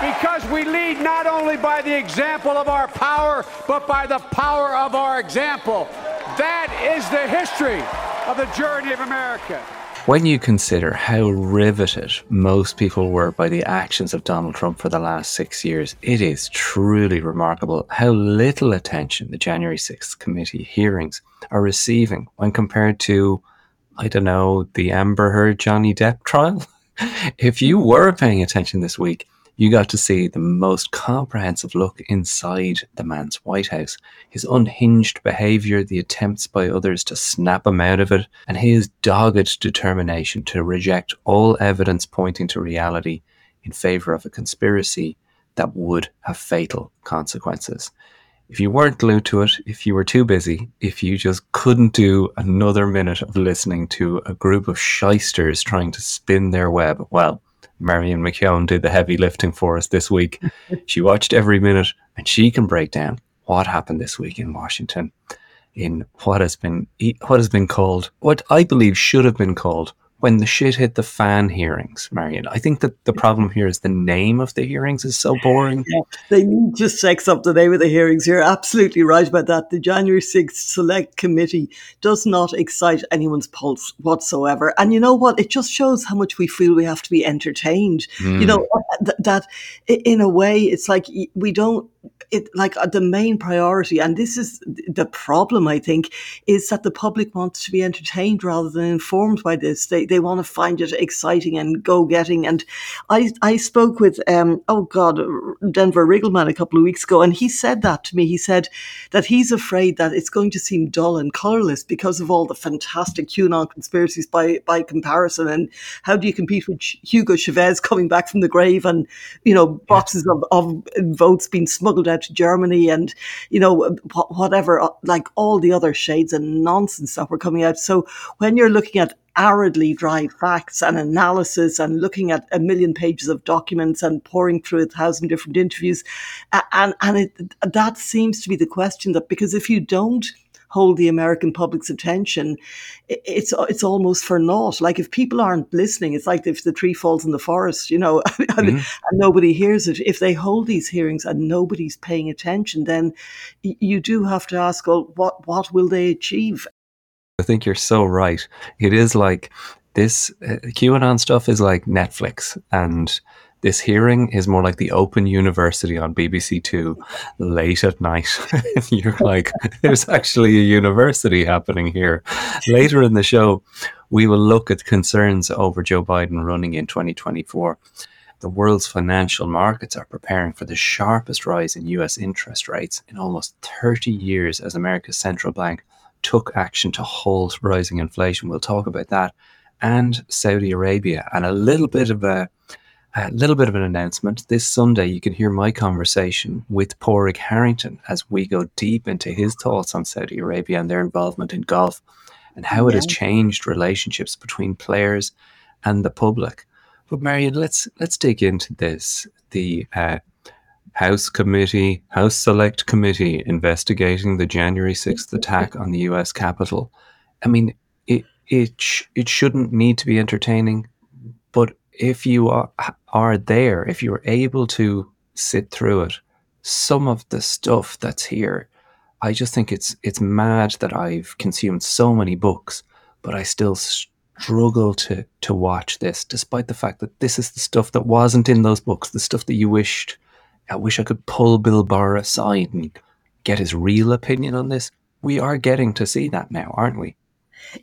because we lead not only by the example of our power, but by the power of our example. That is the history of the journey of America. When you consider how riveted most people were by the actions of Donald Trump for the last six years, it is truly remarkable how little attention the January 6th committee hearings are receiving when compared to, I don't know, the Amber Heard Johnny Depp trial. if you were paying attention this week, you got to see the most comprehensive look inside the man's White House, his unhinged behavior, the attempts by others to snap him out of it, and his dogged determination to reject all evidence pointing to reality in favor of a conspiracy that would have fatal consequences. If you weren't glued to it, if you were too busy, if you just couldn't do another minute of listening to a group of shysters trying to spin their web, well, Marion McKeone did the heavy lifting for us this week. she watched every minute and she can break down what happened this week in Washington in what has been what has been called what I believe should have been called when the shit hit the fan hearings, Marion. I think that the problem here is the name of the hearings is so boring. Yeah, they need to sex up the name of the hearings. You're absolutely right about that. The January 6th Select Committee does not excite anyone's pulse whatsoever. And you know what? It just shows how much we feel we have to be entertained. Mm. You know, th- that in a way, it's like we don't it like uh, the main priority, and this is the problem, I think, is that the public wants to be entertained rather than informed by this. They they want to find it exciting and go getting. And I I spoke with um oh God Denver Riggleman a couple of weeks ago, and he said that to me. He said that he's afraid that it's going to seem dull and colorless because of all the fantastic QAnon conspiracies by by comparison. And how do you compete with Hugo Chavez coming back from the grave and you know boxes of, of votes being smuggled out to Germany and, you know, whatever, uh, like all the other shades and nonsense that were coming out. So when you're looking at aridly dry facts and analysis and looking at a million pages of documents and pouring through a thousand different interviews. And, and it, that seems to be the question that because if you don't hold the American public's attention, it's it's almost for naught. Like if people aren't listening, it's like if the tree falls in the forest, you know, and, mm-hmm. and nobody hears it. If they hold these hearings and nobody's paying attention, then you do have to ask, well, what what will they achieve? I think you're so right. It is like this uh, QAnon stuff is like Netflix and this hearing is more like the Open University on BBC Two late at night. You're like, there's actually a university happening here. Later in the show, we will look at concerns over Joe Biden running in 2024. The world's financial markets are preparing for the sharpest rise in US interest rates in almost 30 years as America's central bank took action to halt rising inflation. We'll talk about that and Saudi Arabia and a little bit of a a little bit of an announcement. This Sunday, you can hear my conversation with Padraig Harrington as we go deep into his thoughts on Saudi Arabia and their involvement in golf and how it has changed relationships between players and the public. But Marion, let's let's dig into this. The uh, House Committee, House Select Committee investigating the January sixth attack on the U.S. Capitol. I mean, it it sh- it shouldn't need to be entertaining, but if you are, are there, if you're able to sit through it, some of the stuff that's here, I just think it's it's mad that I've consumed so many books, but I still struggle to to watch this, despite the fact that this is the stuff that wasn't in those books, the stuff that you wished. I wish I could pull Bill Barr aside and get his real opinion on this. we are getting to see that now, aren't we?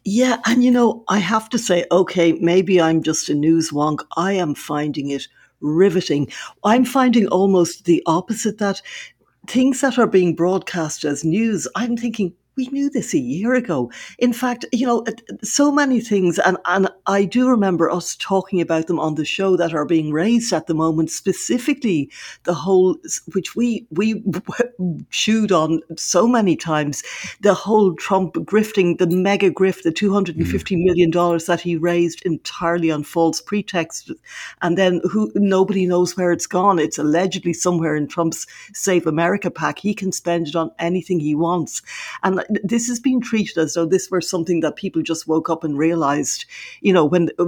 Yeah, and you know, I have to say, okay, maybe I'm just a news wonk. I am finding it riveting. I'm finding almost the opposite that things that are being broadcast as news, I'm thinking, we knew this a year ago. In fact, you know, so many things, and, and I do remember us talking about them on the show that are being raised at the moment, specifically the whole, which we we chewed on so many times, the whole Trump grifting, the mega grift, the two hundred and fifty mm. million dollars that he raised entirely on false pretext, and then who nobody knows where it's gone. It's allegedly somewhere in Trump's Save America PAC. He can spend it on anything he wants, and this has been treated as though this were something that people just woke up and realized, you know, when uh,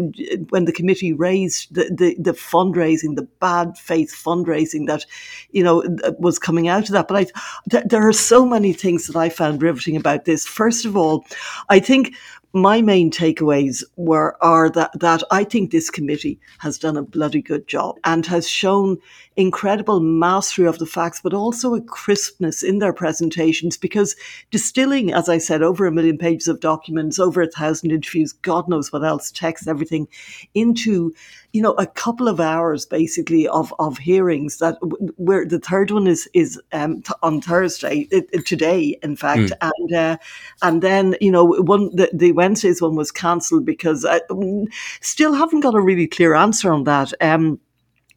when the committee raised the, the, the fundraising, the bad faith fundraising that, you know, uh, was coming out of that. But I, th- there are so many things that I found riveting about this. First of all, I think my main takeaways were are that that I think this committee has done a bloody good job and has shown incredible mastery of the facts, but also a crispness in their presentations because distilling, as I said, over a million pages of documents, over a thousand interviews, God knows what else, text, everything, into you know a couple of hours basically of of hearings that where the third one is is um, t- on Thursday it, it, today in fact mm. and uh, and then you know one the, the Wednesday's one was cancelled because I um, still haven't got a really clear answer on that. Um,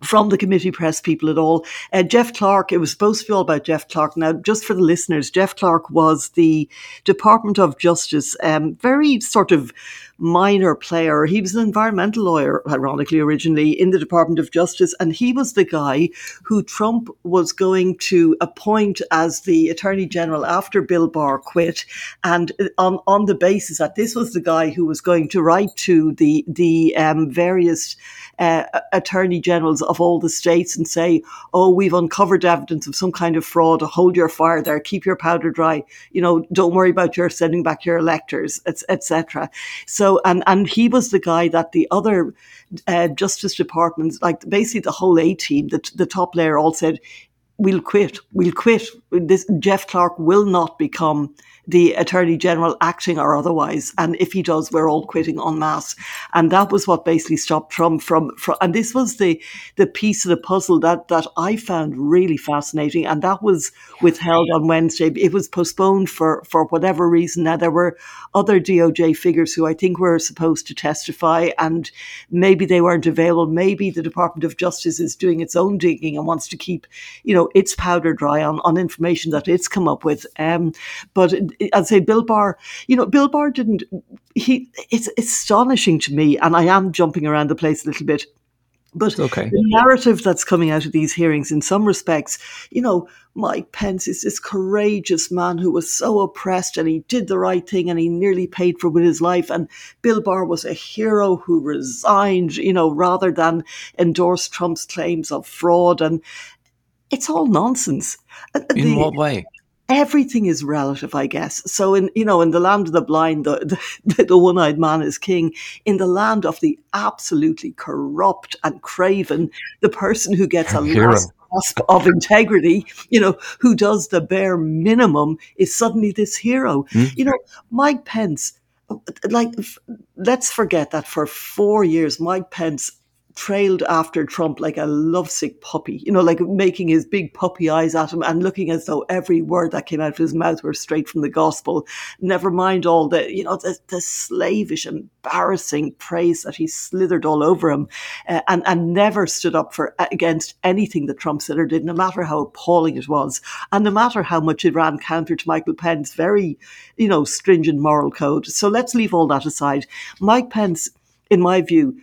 from the committee press people at all. Uh, Jeff Clark, it was supposed to be all about Jeff Clark. Now, just for the listeners, Jeff Clark was the Department of Justice, um, very sort of minor player. He was an environmental lawyer, ironically, originally in the Department of Justice, and he was the guy who Trump was going to appoint as the Attorney General after Bill Barr quit, and uh, on on the basis that this was the guy who was going to write to the the um, various uh, attorney generals of all the states and say, "Oh, we've uncovered evidence of some kind of fraud. Hold your fire there. Keep your powder dry. You know, don't worry about your sending back your electors, etc." So so, and, and he was the guy that the other uh, Justice departments, like basically the whole A team, the, the top layer all said, we'll quit. We'll quit. This Jeff Clark will not become the Attorney General acting or otherwise. And if he does, we're all quitting en masse. And that was what basically stopped Trump from, from and this was the, the piece of the puzzle that, that I found really fascinating. And that was withheld on Wednesday. It was postponed for, for whatever reason. Now, there were other DOJ figures who I think were supposed to testify and maybe they weren't available. Maybe the Department of Justice is doing its own digging and wants to keep, you know, its powder dry on, on information that it's come up with. Um, but I'd say Bill Barr, you know, Bill Barr didn't, he, it's astonishing to me, and I am jumping around the place a little bit. But okay. the narrative that's coming out of these hearings, in some respects, you know, Mike Pence is this courageous man who was so oppressed and he did the right thing and he nearly paid for it with his life. And Bill Barr was a hero who resigned, you know, rather than endorse Trump's claims of fraud. And it's all nonsense. Uh, in the, what way? Everything is relative, I guess. So in you know, in the land of the blind, the, the, the one-eyed man is king. In the land of the absolutely corrupt and craven, the person who gets a last gasp of integrity, you know, who does the bare minimum, is suddenly this hero. Mm. You know, Mike Pence. Like, let's forget that for four years, Mike Pence trailed after Trump like a lovesick puppy, you know, like making his big puppy eyes at him and looking as though every word that came out of his mouth were straight from the gospel. Never mind all the, you know, the, the slavish, embarrassing praise that he slithered all over him uh, and, and never stood up for against anything that Trump said or did, no matter how appalling it was. And no matter how much it ran counter to Michael Pence's very, you know, stringent moral code. So let's leave all that aside. Mike Pence, in my view,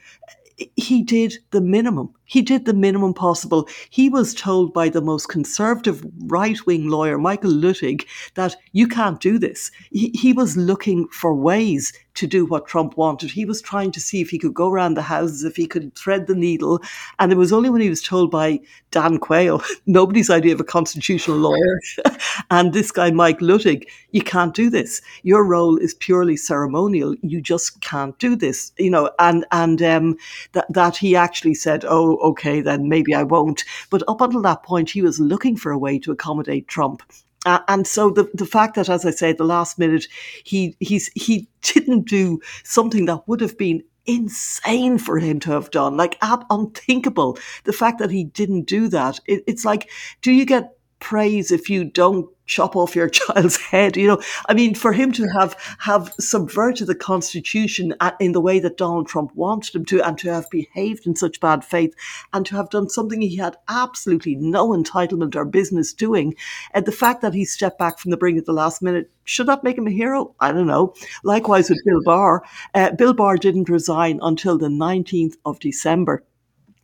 he did the minimum. He did the minimum possible. He was told by the most conservative right wing lawyer, Michael Luttig, that you can't do this. He, he, was looking for ways to do what Trump wanted. He was trying to see if he could go around the houses, if he could thread the needle. And it was only when he was told by Dan Quayle, nobody's idea of a constitutional lawyer, and this guy, Mike Luttig, you can't do this. Your role is purely ceremonial. You just can't do this. You know, and and um, that that he actually said, "Oh, okay, then maybe I won't." But up until that point, he was looking for a way to accommodate Trump. Uh, and so the, the fact that, as I say, the last minute, he he's he didn't do something that would have been insane for him to have done, like ab- unthinkable. The fact that he didn't do that, it, it's like, do you get praise if you don't chop off your child's head. You know, I mean, for him to have have subverted the constitution in the way that Donald Trump wanted him to, and to have behaved in such bad faith, and to have done something he had absolutely no entitlement or business doing, and the fact that he stepped back from the brink at the last minute. Should that make him a hero? I don't know. Likewise with Bill Barr. Uh, Bill Barr didn't resign until the 19th of December.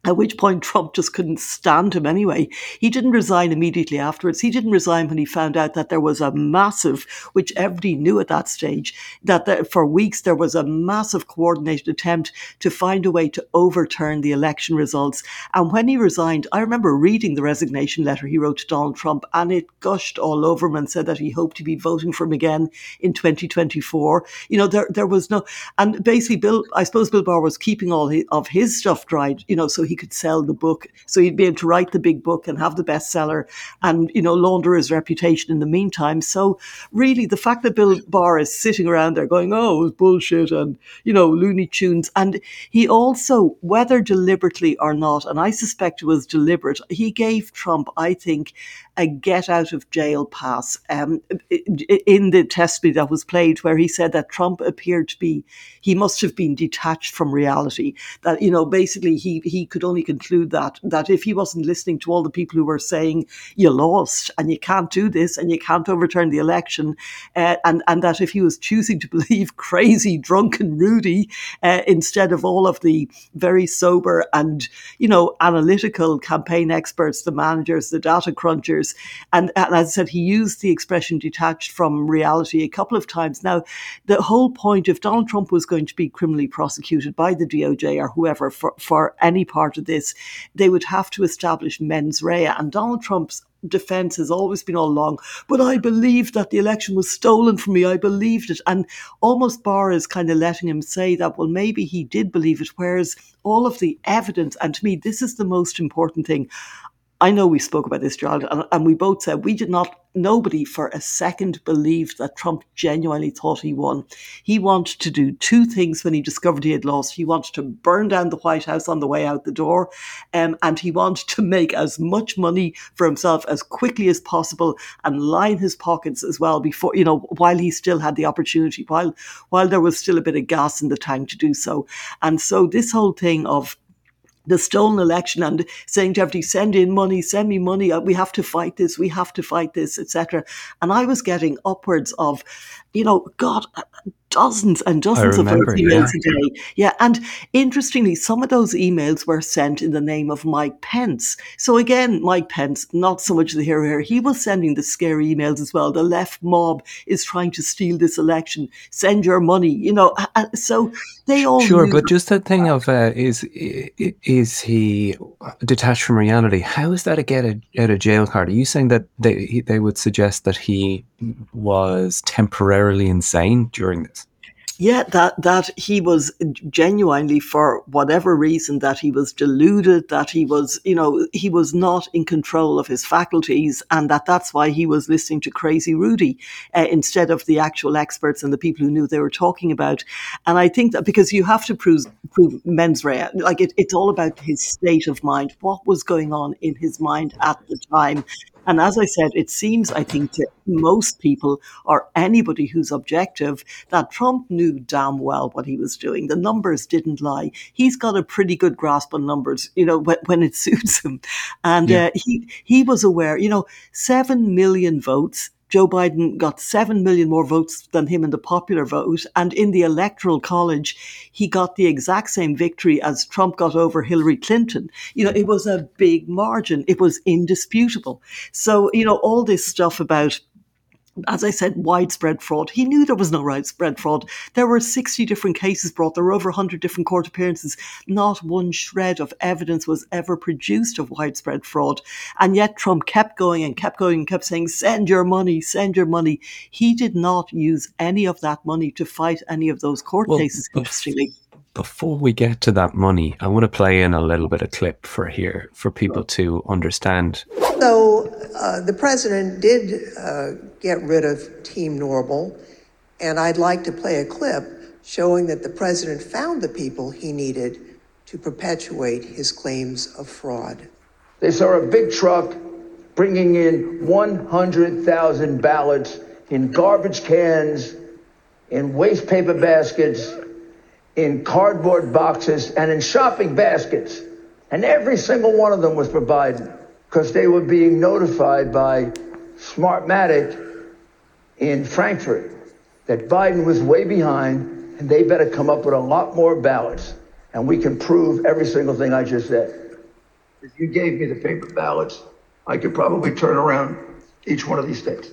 At which point Trump just couldn't stand him anyway. He didn't resign immediately afterwards. He didn't resign when he found out that there was a massive, which everybody knew at that stage, that there, for weeks there was a massive coordinated attempt to find a way to overturn the election results. And when he resigned, I remember reading the resignation letter he wrote to Donald Trump, and it gushed all over him and said that he hoped to be voting for him again in 2024. You know, there there was no, and basically Bill, I suppose Bill Barr was keeping all of his stuff dried, you know, so he could sell the book. So he'd be able to write the big book and have the bestseller and, you know, launder his reputation in the meantime. So really the fact that Bill Barr is sitting around there going, oh, it's bullshit and, you know, Looney Tunes. And he also, whether deliberately or not, and I suspect it was deliberate, he gave Trump, I think, a get out of jail pass um, in the testimony that was played, where he said that Trump appeared to be, he must have been detached from reality. That, you know, basically he, he could only conclude that, that if he wasn't listening to all the people who were saying, you lost and you can't do this and you can't overturn the election, uh, and, and that if he was choosing to believe crazy, drunken Rudy uh, instead of all of the very sober and, you know, analytical campaign experts, the managers, the data crunchers, and, and as I said, he used the expression detached from reality a couple of times. Now, the whole point, if Donald Trump was going to be criminally prosecuted by the DOJ or whoever for, for any part of this, they would have to establish mens rea. And Donald Trump's defense has always been all along, but I believed that the election was stolen from me. I believed it. And almost Barr is kind of letting him say that, well, maybe he did believe it, whereas all of the evidence, and to me, this is the most important thing. I know we spoke about this, Gerald, and, and, we both said we did not, nobody for a second believed that Trump genuinely thought he won. He wanted to do two things when he discovered he had lost. He wanted to burn down the White House on the way out the door, um, and he wanted to make as much money for himself as quickly as possible and line his pockets as well before, you know, while he still had the opportunity, while, while there was still a bit of gas in the tank to do so. And so this whole thing of the stolen election and saying to everybody, send in money, send me money, uh, we have to fight this, we have to fight this, etc. And I was getting upwards of, you know, God, dozens and dozens remember, of those emails yeah. a day. Yeah. And interestingly, some of those emails were sent in the name of Mike Pence. So again, Mike Pence, not so much the hero here. He was sending the scary emails as well. The left mob is trying to steal this election. Send your money, you know. So they all sure, but just that thing of uh, is is he detached from reality? How is that a get out of jail card? Are you saying that they they would suggest that he was temporarily insane during this? Yeah, that that he was genuinely, for whatever reason, that he was deluded, that he was, you know, he was not in control of his faculties, and that that's why he was listening to Crazy Rudy uh, instead of the actual experts and the people who knew they were talking about. And I think that because you have to prove prove mens rea, like it, it's all about his state of mind, what was going on in his mind at the time, and as I said, it seems, I think, to most people or anybody who's objective that Trump knew damn well what he was doing. The numbers didn't lie. He's got a pretty good grasp on numbers, you know, when, when it suits him. And yeah. uh, he, he was aware, you know, 7 million votes Joe Biden got 7 million more votes than him in the popular vote. And in the electoral college, he got the exact same victory as Trump got over Hillary Clinton. You know, it was a big margin. It was indisputable. So, you know, all this stuff about as I said, widespread fraud. He knew there was no widespread fraud. There were 60 different cases brought. There were over 100 different court appearances. Not one shred of evidence was ever produced of widespread fraud. And yet Trump kept going and kept going and kept saying, send your money, send your money. He did not use any of that money to fight any of those court well, cases, interestingly. Before we get to that money, I want to play in a little bit of clip for here for people to understand So uh, the president did uh, get rid of Team Normal, and I'd like to play a clip showing that the president found the people he needed to perpetuate his claims of fraud. They saw a big truck bringing in 100,000 ballots in garbage cans, in waste paper baskets, in cardboard boxes, and in shopping baskets. And every single one of them was for Biden because they were being notified by Smartmatic in Frankfurt that Biden was way behind and they better come up with a lot more ballots. And we can prove every single thing I just said. If you gave me the paper ballots, I could probably turn around each one of these states.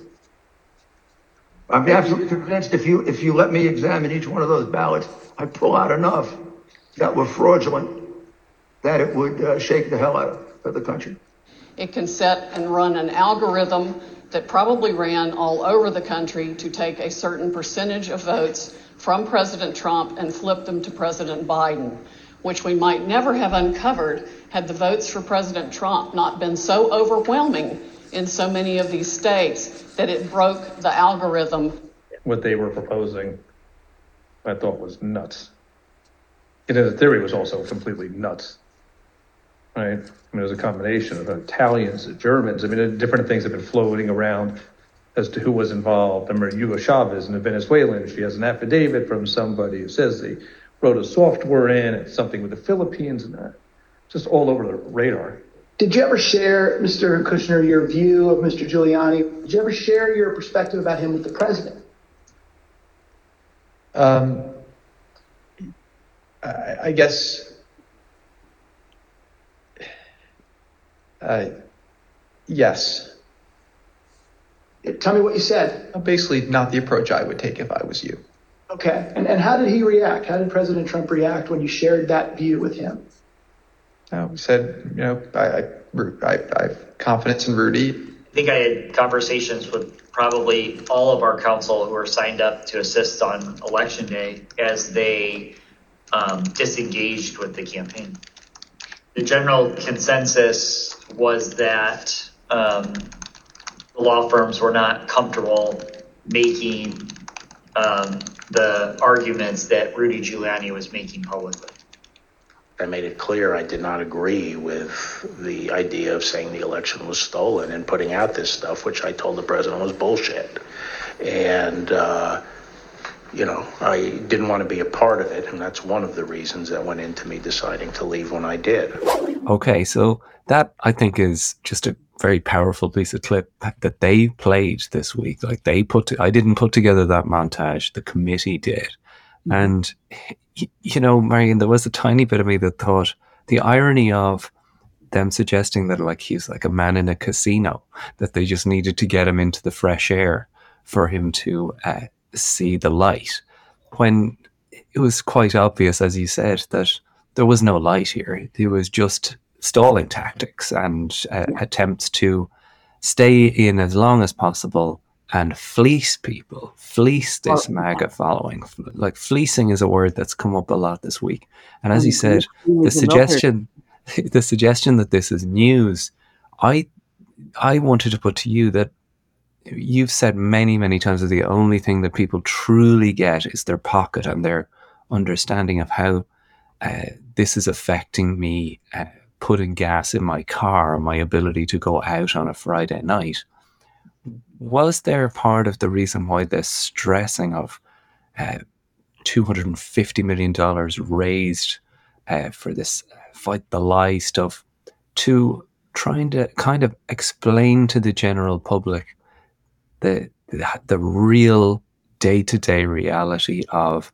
I'm absolutely convinced if you if you let me examine each one of those ballots, I pull out enough that were fraudulent that it would uh, shake the hell out of, of the country. It can set and run an algorithm that probably ran all over the country to take a certain percentage of votes from President Trump and flip them to President Biden, which we might never have uncovered had the votes for President Trump not been so overwhelming in so many of these states that it broke the algorithm. What they were proposing, I thought was nuts. And the theory was also completely nuts. Right? I mean, it was a combination of Italians, and Germans. I mean, different things have been floating around as to who was involved. I remember Hugo Chavez and the Venezuelan. She has an affidavit from somebody who says they wrote a software in, it's something with the Philippines and that. Just all over the radar. Did you ever share, Mr. Kushner, your view of Mr. Giuliani? Did you ever share your perspective about him with the president? Um, I, I guess. Uh, yes. Tell me what you said. Basically, not the approach I would take if I was you. Okay. And, and how did he react? How did President Trump react when you shared that view with him? Uh, we said, you know, I, I, I, I have confidence in Rudy. I think I had conversations with probably all of our counsel who are signed up to assist on election day as they um, disengaged with the campaign. The general consensus was that um, the law firms were not comfortable making um, the arguments that Rudy Giuliani was making publicly. I made it clear I did not agree with the idea of saying the election was stolen and putting out this stuff, which I told the president was bullshit. And, uh, you know, I didn't want to be a part of it. And that's one of the reasons that went into me deciding to leave when I did. Okay, so that I think is just a very powerful piece of clip that they played this week. Like they put, to, I didn't put together that montage. The committee did, mm-hmm. and you know, Marion, there was a tiny bit of me that thought the irony of them suggesting that like he's like a man in a casino, that they just needed to get him into the fresh air for him to uh, see the light, when it was quite obvious, as you said, that there was no light here. It was just stalling tactics and uh, attempts to stay in as long as possible and fleece people, fleece this MAGA following. Like fleecing is a word that's come up a lot this week. And as you said, the suggestion, the suggestion that this is news, I, I wanted to put to you that you've said many, many times that the only thing that people truly get is their pocket and their understanding of how uh, this is affecting me, uh, putting gas in my car, my ability to go out on a Friday night. Was there part of the reason why the stressing of uh, $250 million raised uh, for this fight the lie stuff to trying to kind of explain to the general public the, the, real day to day reality of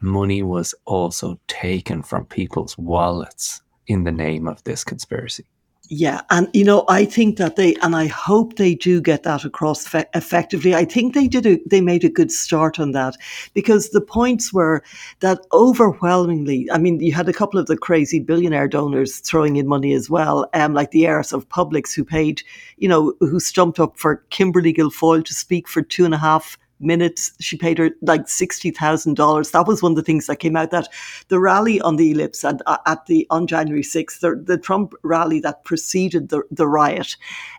money was also taken from people's wallets in the name of this conspiracy? Yeah, and you know, I think that they, and I hope they do get that across fe- effectively. I think they did, a, they made a good start on that because the points were that overwhelmingly, I mean, you had a couple of the crazy billionaire donors throwing in money as well, um, like the heiress of Publix who paid, you know, who stumped up for Kimberly Guilfoyle to speak for two and a half minutes. She paid her like sixty thousand dollars. That was one of the things that came out that the rally on the ellipse and uh, at the on January sixth, the, the, Trump rally that preceded the the riot.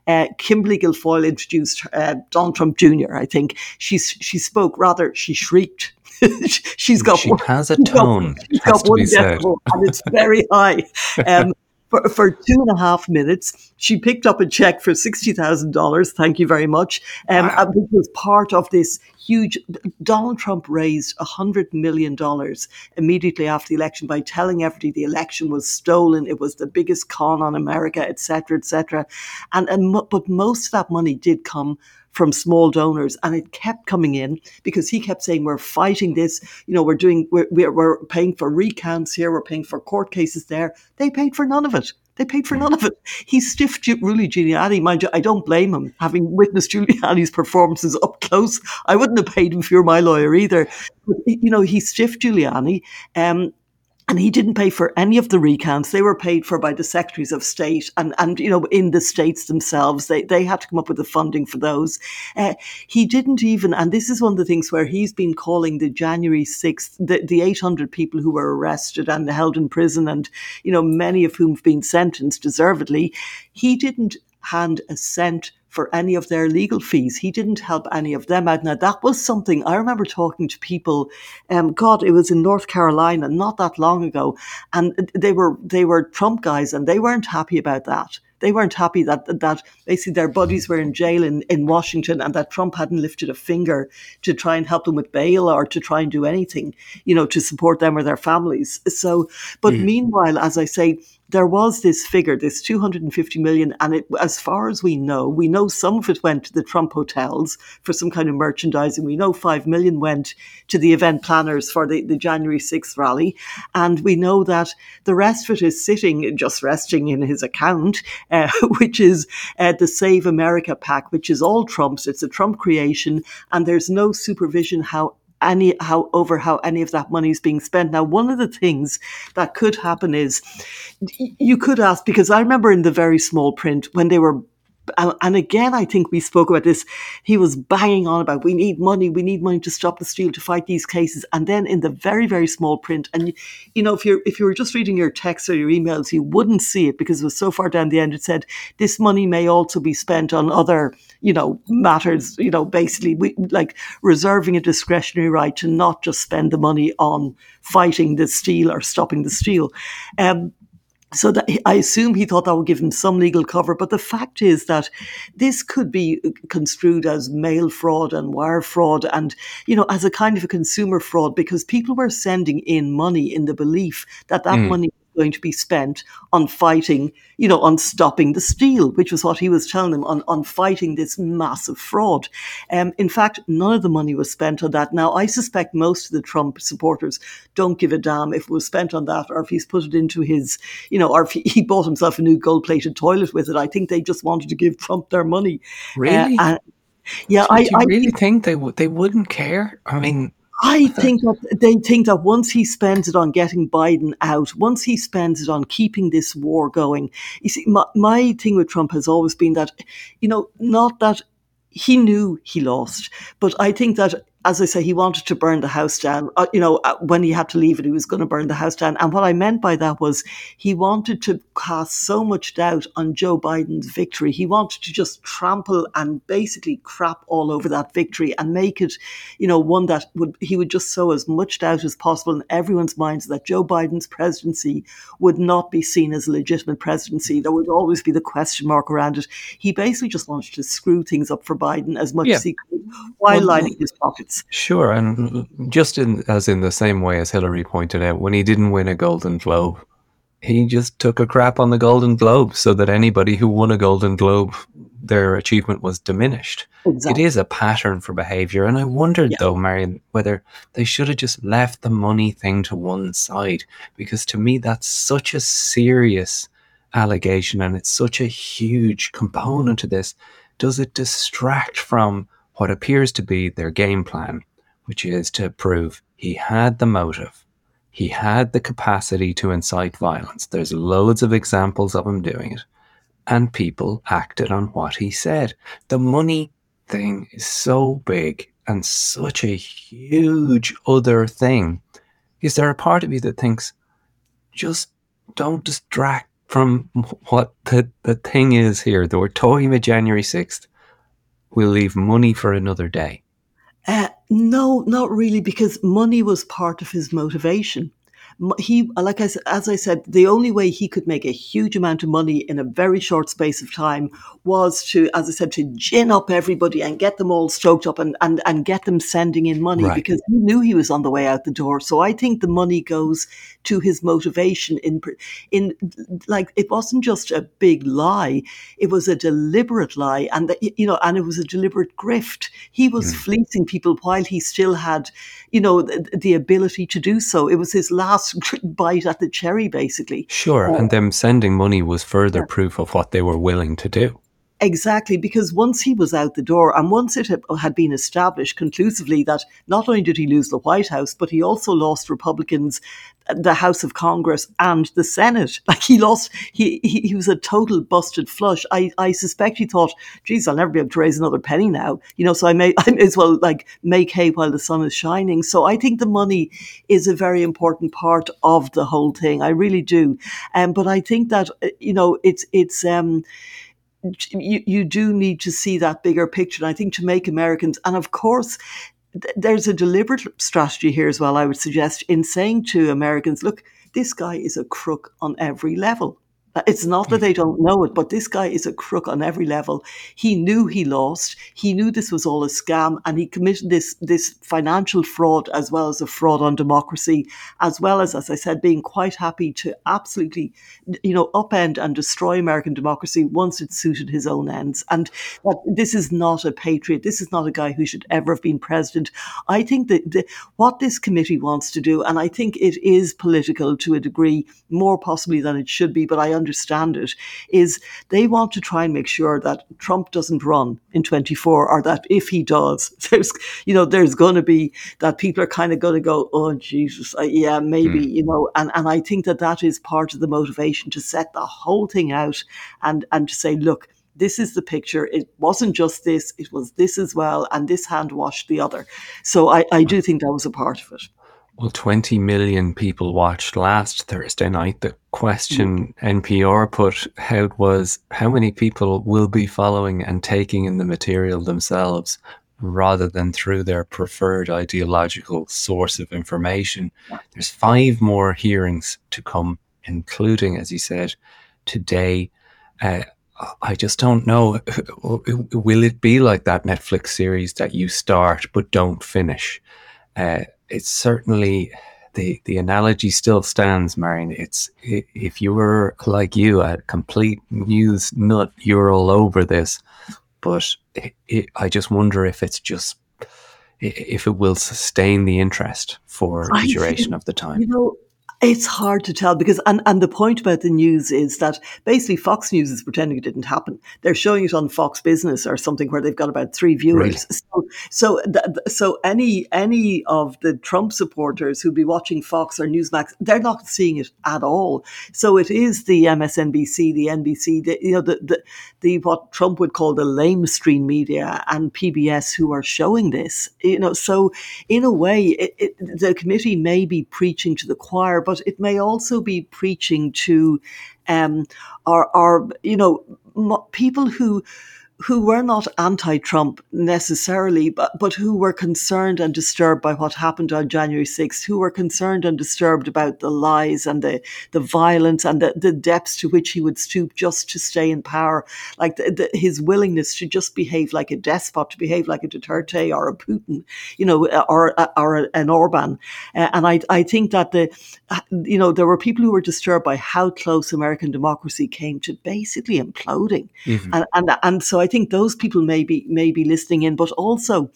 Uh, Kimberly Guilfoyle introduced uh, Donald Trump Jr. I think she she spoke rather she shrieked she's got she one, has a tone she's got one decibel and it's very high um, for, for two and a half minutes. She picked up a check for $60000 thank you very much. Um, Wow. and which was part of this huge donald trump raised $100 million immediately after the election by telling everybody the election was stolen. It was the biggest con on america etc etc and, and but most of that money did come from small donors and it kept coming in because he kept saying we're fighting this you know we're doing we're, we're, paying for recounts here we're paying for court cases there they paid for none of it they paid for none of it. He stiffed Rudy Giuliani. Mind you, I don't blame him. Having witnessed Giuliani's performances up close, I wouldn't have paid him if you were my lawyer either. But, you know, he stiffed Giuliani. Um, and he didn't pay for any of the recounts. They were paid for by the secretaries of state, and and you know in the states themselves, they they had to come up with the funding for those. Uh, he didn't even, and this is one of the things where he's been calling the January sixth, the the eight hundred people who were arrested and held in prison, and you know many of whom have been sentenced deservedly. He didn't hand a cent for any of their legal fees. He didn't help any of them out. Now that was something I remember talking to people. Um, God, it was in North Carolina not that long ago, and they were they were Trump guys, and they weren't happy about that. They weren't happy that that basically their buddies were in jail in, in Washington and that Trump hadn't lifted a finger to try and help them with bail or to try and do anything, you know, to support them or their families. So, but Mm. meanwhile, as I say, there was this figure, this 250 million, and it, as far as we know, we know some of it went to the Trump hotels for some kind of merchandising. We know 5 million went to the event planners for the, the January 6th rally. And we know that the rest of it is sitting, just resting in his account, uh, which is uh, the Save America PAC, which is all Trump's. It's a Trump creation, and there's no supervision how any how over how any of that money is being spent. Now, one of the things that could happen is you could ask because I remember in the very small print when they were. And- again, I think we spoke about this. He was banging on about we need money, we need money to stop the steal, to fight these cases. And then in the very, very small print, and you know, if you're if you were just reading your texts or your emails, you wouldn't see it because it was so far down the end. It said this money may also be spent on other, you know, matters. You know, basically, we like reserving a discretionary right to not just spend the money on fighting the steal or stopping the steal. Um, so that I assume he thought that would give him some legal cover, but the fact is that this could be construed as mail fraud and wire fraud, and you know, as a kind of a consumer fraud because people were sending in money in the belief that that Mm. money going to be spent on fighting, you know, on stopping the steal, which was what he was telling them on on fighting this massive fraud. Um, in fact, none of the money was spent on that. Now, I suspect most of the Trump supporters don't give a damn if it was spent on that or if he's put it into his, you know, or if he, he bought himself a new gold plated toilet with it. I think they just wanted to give Trump their money. Uh, Really? and- yeah, do, I, I really think they would they wouldn't care? I mean, I think that they think that once he spends it on getting Biden out, once he spends it on keeping this war going, you see, my, my thing with Trump has always been that, you know, not that he knew he lost, but I think that. As I say, he wanted to burn the house down. Uh, you know, uh, when he had to leave it, he was going to burn the house down. And what I meant by that was he wanted to cast so much doubt on Joe Biden's victory. He wanted to just trample and basically crap all over that victory and make it, you know, one that would he would just sow as much doubt as possible in everyone's minds that Joe Biden's presidency would not be seen as a legitimate presidency. There would always be the question mark around it. He basically just wanted to screw things up for Biden as much Yeah. as he could while Well, lining his pockets. Sure, and just in as in the same way as Hillary pointed out, when he didn't win a Golden Globe, he just took a crap on the Golden Globe so that anybody who won a Golden Globe, their achievement was diminished. Exactly. It is a pattern for behavior, and I wondered though, Marion, whether they should have just left the money thing to one side because to me that's such a serious allegation and it's such a huge component to this. Does it distract from what appears to be their game plan, which is to prove he had the motive, he had the capacity to incite violence? There's loads of examples of him doing it, and people acted on what he said. The money thing is so big and such a huge other thing. Is there a part of you that thinks, just don't distract from what the, the thing is here? That we're talking about January 6th. We'll leave money for another day. Uh, no, not really, because money was part of his motivation. He, like I, as I said, the only way he could make a huge amount of money in a very short space of time was to, as I said, to gin up everybody and get them all stoked up and, and, and get them sending in money Right. because he knew he was on the way out the door. So I think the money goes to his motivation in, in like, it wasn't just a big lie. It was a deliberate lie. And, that, you know, and it was a deliberate grift. He was hmm. fleecing people while he still had, you know, the, the ability to do so. It was his last bite at the cherry, basically. Sure, and them sending money was further proof of what they were willing to do. Exactly, because once he was out the door and once it had, had been established conclusively that not only did he lose the White House, but he also lost Republicans, the House of Congress and the Senate. Like he lost, he, he, he was a total busted flush. I, I suspect he thought, geez, I'll never be able to raise another penny now. You know, so I may, I may as well like make hay while the sun is shining. So I think the money is a very important part of the whole thing. I really do. Um, but I think that, uh, you know, it's, it's, um, you, you do need to see that bigger picture. And I think to make Americans, and of course, th- there's a deliberate strategy here as well, I would suggest, in saying to Americans, look, this guy is a crook on every level. It's not that they mm-hmm. don't know it, but this guy is a crook on every level. He knew he lost. He knew this was all a scam, and he committed this this financial fraud as well as a fraud on democracy, as well as, as I said, being quite happy to absolutely, you know, upend and destroy American democracy once it suited his own ends. And that this is not a patriot. This is not a guy who should ever have been president. I think that the, what this committee wants to do, and I think it is political to a degree, more possibly than it should be, but I understand it, is they want to try and make sure that Trump doesn't run in 24 or that if he does, there's, you know, there's going to be that people are kind of going to go, oh, Jesus, uh, yeah, maybe, you know, and, and I think that that is part of the motivation to set the whole thing out and, and to say, look, this is the picture. It wasn't just this, it was this as well, and this hand washed the other. So I, I do think that was a part of it. Well, 20 million people watched last Thursday night. The question NPR put out was how many people will be following and taking in the material themselves rather than through their preferred ideological source of information. There's five more hearings to come, including, as you said, today. Uh, I just don't know. Will it be like that Netflix series that you start but don't finish? Uh, it's certainly the the analogy still stands, Marion. It's if you were like you, a complete news nut, you're all over this. But it, it, I just wonder if it's just if it will sustain the interest for the duration of the time. You know, it's hard to tell because, and, and the point about the news is that basically Fox News is pretending it didn't happen. They're showing it on Fox Business or something where they've got about three viewers. So, so, th- th- so any any of the Trump supporters who'd be watching Fox or Newsmax, they're not seeing it at all. So it is the MSNBC, the NBC, the, you know, the, the the what Trump would call the lamestream media and PBS who are showing this. You know, so in a way, it, it, the committee may be preaching to the choir, but it may also be preaching to, um, our, our you know, people who who were not anti-Trump necessarily, but, but who were concerned and disturbed by what happened on January 6th, who were concerned and disturbed about the lies and the, the violence and the, the depths to which he would stoop just to stay in power, like the, the, his willingness to just behave like a despot, to behave like a Duterte or a Putin, you know, or, or an Orban. Uh, and I, I think that the, you know, there were people who were disturbed by how close American democracy came to basically imploding. Mhm. And, and and so I think those people may be may be listening in, but also,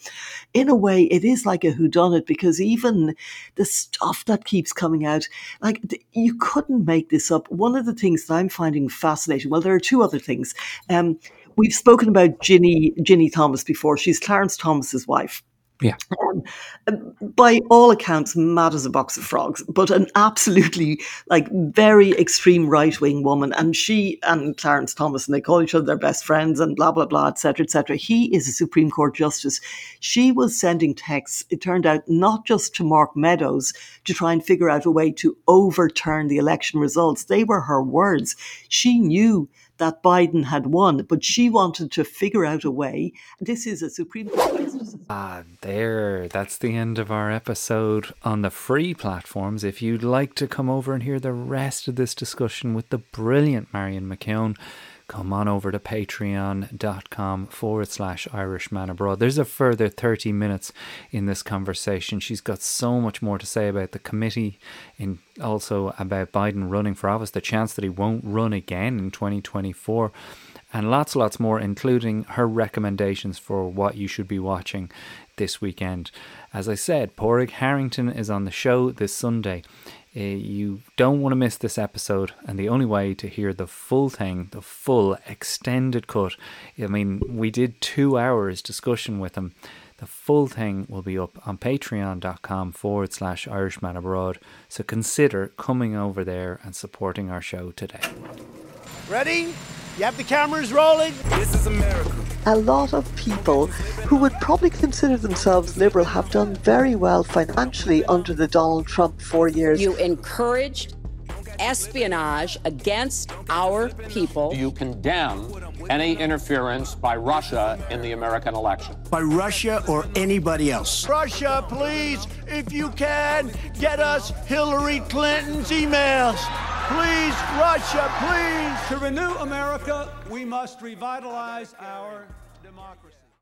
in a way, it is like a whodunit because even the stuff that keeps coming out, like you couldn't make this up. One of the things that I'm finding fascinating, well, there are two other things. Um, we've spoken about Ginni Ginni Thomas before. She's Clarence Thomas's wife. Yeah. Um, by all accounts, mad as a box of frogs, but an absolutely like very extreme right wing woman. And she and Clarence Thomas, and they call each other their best friends, and blah blah blah, etc. etc. He is a Supreme Court justice. She was sending texts. It turned out not just to Mark Meadows to try and figure out a way to overturn the election results. They were her words. She knew that Biden had won, but she wanted to figure out a way. This is a Supreme Court. Ah, there. That's the end of our episode on the free platforms. If you'd like to come over and hear the rest of this discussion with the brilliant Marion McKeone, come on over to patreon.com forward slash Irishman Abroad. There's a further 30 minutes in this conversation. She's got so much more to say about the committee and also about Biden running for office, the chance that he won't run again in 2024 and lots, lots more, including her recommendations for what you should be watching this weekend. As I said, Padraig Harrington is on the show this Sunday. Uh, you don't want to miss this episode, and the only way to hear the full thing, the full extended cut, I mean, we did two hours discussion with him. The full thing will be up on patreon.com forward slash Irishman Abroad. So consider coming over there and supporting our show today. Ready? You have the cameras rolling? This is America. A lot of people who would probably consider themselves liberal have done very well financially under the Donald Trump four years. You encouraged espionage against our people. You condemn any interference by Russia in the American election. By Russia or anybody else. Russia, please, if you can, get us Hillary Clinton's emails. Please, Russia, please. To renew America, we must revitalize our democracy.